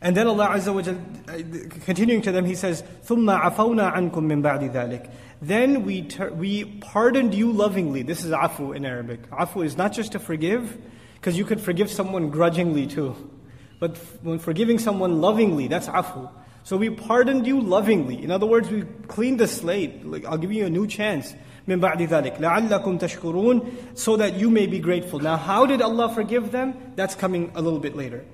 And then Allah Azza wa Jal, uh, continuing to them, He says, ثُمَّ عَفَوْنَا عَنْكُم مِّن بَعْدِ ذَلِكَ Then we, ter- we pardoned you lovingly. This is afu in Arabic. Afu is not just to forgive, because you could forgive someone grudgingly too. But when forgiving someone lovingly, that's afu. So we pardoned you lovingly. In other words, we cleaned the slate. Like, I'll give you a new chance. من بعد ذلك لعلكم تشكرون so that you may be grateful. Now how did Allah forgive them? That's coming a little bit later.